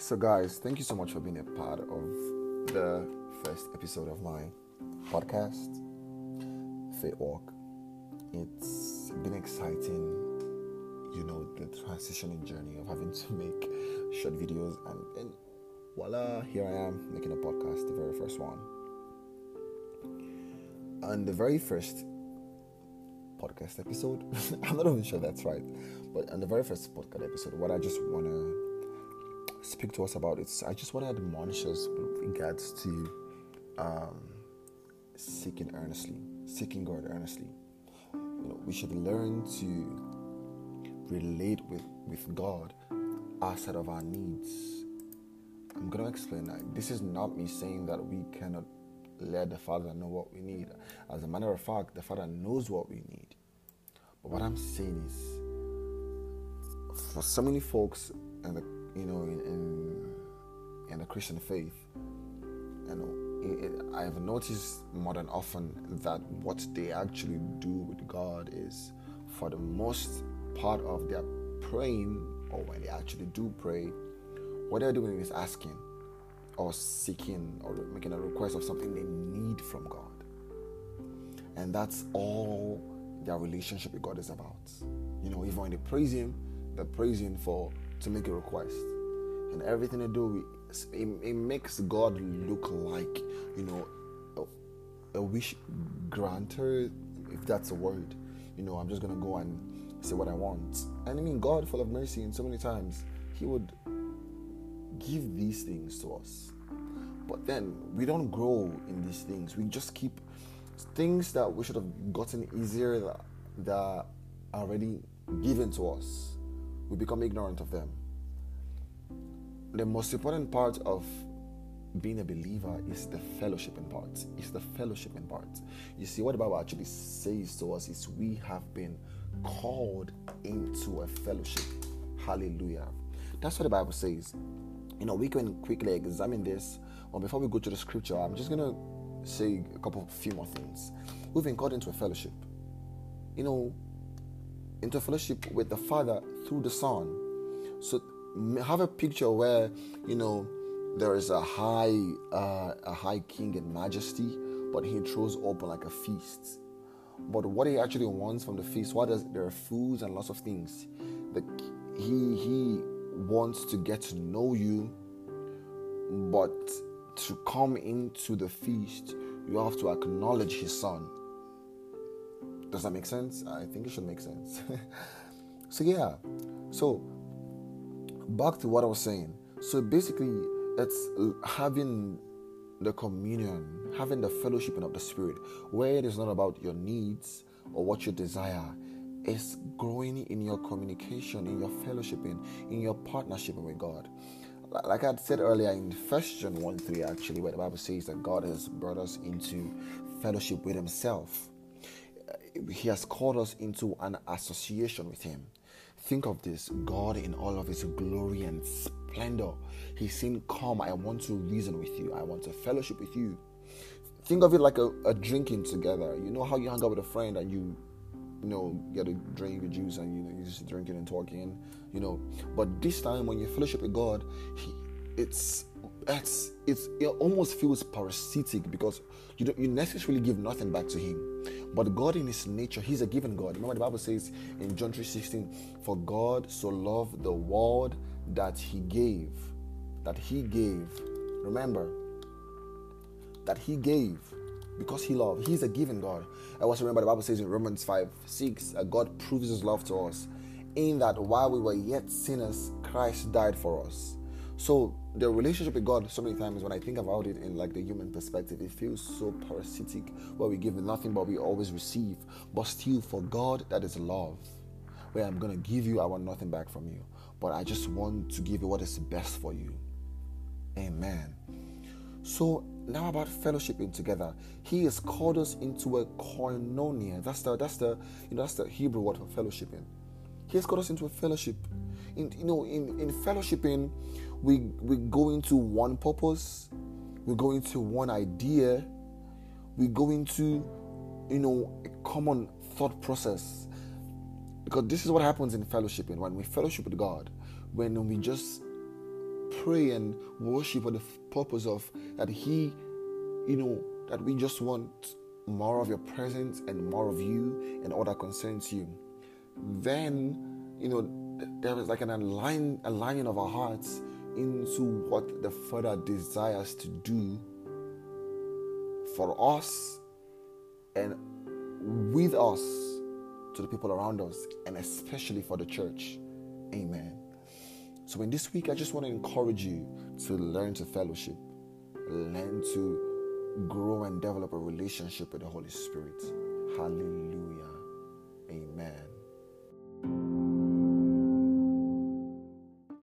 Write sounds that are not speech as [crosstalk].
So, guys, thank you so much for being a part of the first episode of my podcast, Faith Walk. It's been exciting, you know, the transitioning journey of having to make short videos, and, and voila, here I am making a podcast, the very first one. And the very first podcast episode, [laughs] I'm not even sure that's right, but on the very first podcast episode, what I just want to speak to us about it. I just want to admonish us with regards to um, seeking earnestly, seeking God earnestly. You know, we should learn to relate with, with God outside of our needs. I'm going to explain that. This is not me saying that we cannot let the Father know what we need. As a matter of fact, the Father knows what we need. But what I'm saying is, for so many folks and the Christian faith, and it, I've noticed more than often that what they actually do with God is, for the most part of their praying, or when they actually do pray, what they're doing is asking, or seeking, or making a request of something they need from God, and that's all their relationship with God is about. You know, even when they praise Him, they're praising for to make a request. And everything they do, it, it makes God look like, you know, a, a wish granter, if that's a word. You know, I'm just going to go and say what I want. And I mean, God, full of mercy, and so many times, He would give these things to us. But then we don't grow in these things. We just keep things that we should have gotten easier that, that are already given to us. We become ignorant of them the most important part of being a believer is the fellowshipping part. It's the fellowshipping part. You see, what the Bible actually says to us is we have been called into a fellowship. Hallelujah. That's what the Bible says. You know, we can quickly examine this. But before we go to the scripture, I'm just going to say a couple, few more things. We've been called into a fellowship. You know, into a fellowship with the Father through the Son. So have a picture where you know there is a high uh, a high king in majesty but he throws open like a feast. But what he actually wants from the feast what is there are foods and lots of things. The, he he wants to get to know you but to come into the feast you have to acknowledge his son. Does that make sense? I think it should make sense. [laughs] So yeah. So back to what I was saying. So basically, it's having the communion, having the fellowshipping of the Spirit, where it is not about your needs or what you desire. It's growing in your communication, in your fellowshipping, in your partnership with God. Like I said earlier in First John 1 3, actually, where the Bible says that God has brought us into fellowship with Himself. He has called us into an association with Him. Think of this God in all of his glory and splendor. He's saying, Come, I want to reason with you, I want to fellowship with you. Think of it like a, a drinking together. You know how you hang out with a friend and you you know, get a drink with juice and you know, you're just drinking and talking, you know. But this time when you fellowship with God, he, it's it's it's it almost feels parasitic because you don't you necessarily give nothing back to him. But God in his nature, he's a given God. Remember the Bible says in John 3:16, for God so loved the world that he gave, that he gave. Remember that he gave because he loved. He's a given God. I also remember the Bible says in Romans 5 6, God proves his love to us in that while we were yet sinners, Christ died for us. So the relationship with God, so many times when I think about it in like the human perspective, it feels so parasitic, where we give nothing but we always receive. But still, for God, that is love, where I'm gonna give you, I want nothing back from you, but I just want to give you what is best for you. Amen. So now about fellowshipping together, He has called us into a koinonia. That's the that's the you know that's the Hebrew word for fellowshipping. He has called us into a fellowship. In you know in in fellowshipping we we go into one purpose we go into one idea we go into you know a common thought process because this is what happens in fellowshipping when we fellowship with god when we just pray and worship for the purpose of that He, you know, that we just want more of your presence and more of you and all that concerns you, then, you know, there is like an align, aligning of our hearts into what the Father desires to do for us and with us to the people around us, and especially for the church. Amen. So, in this week, I just want to encourage you to learn to fellowship, learn to grow and develop a relationship with the Holy Spirit. Hallelujah. Amen.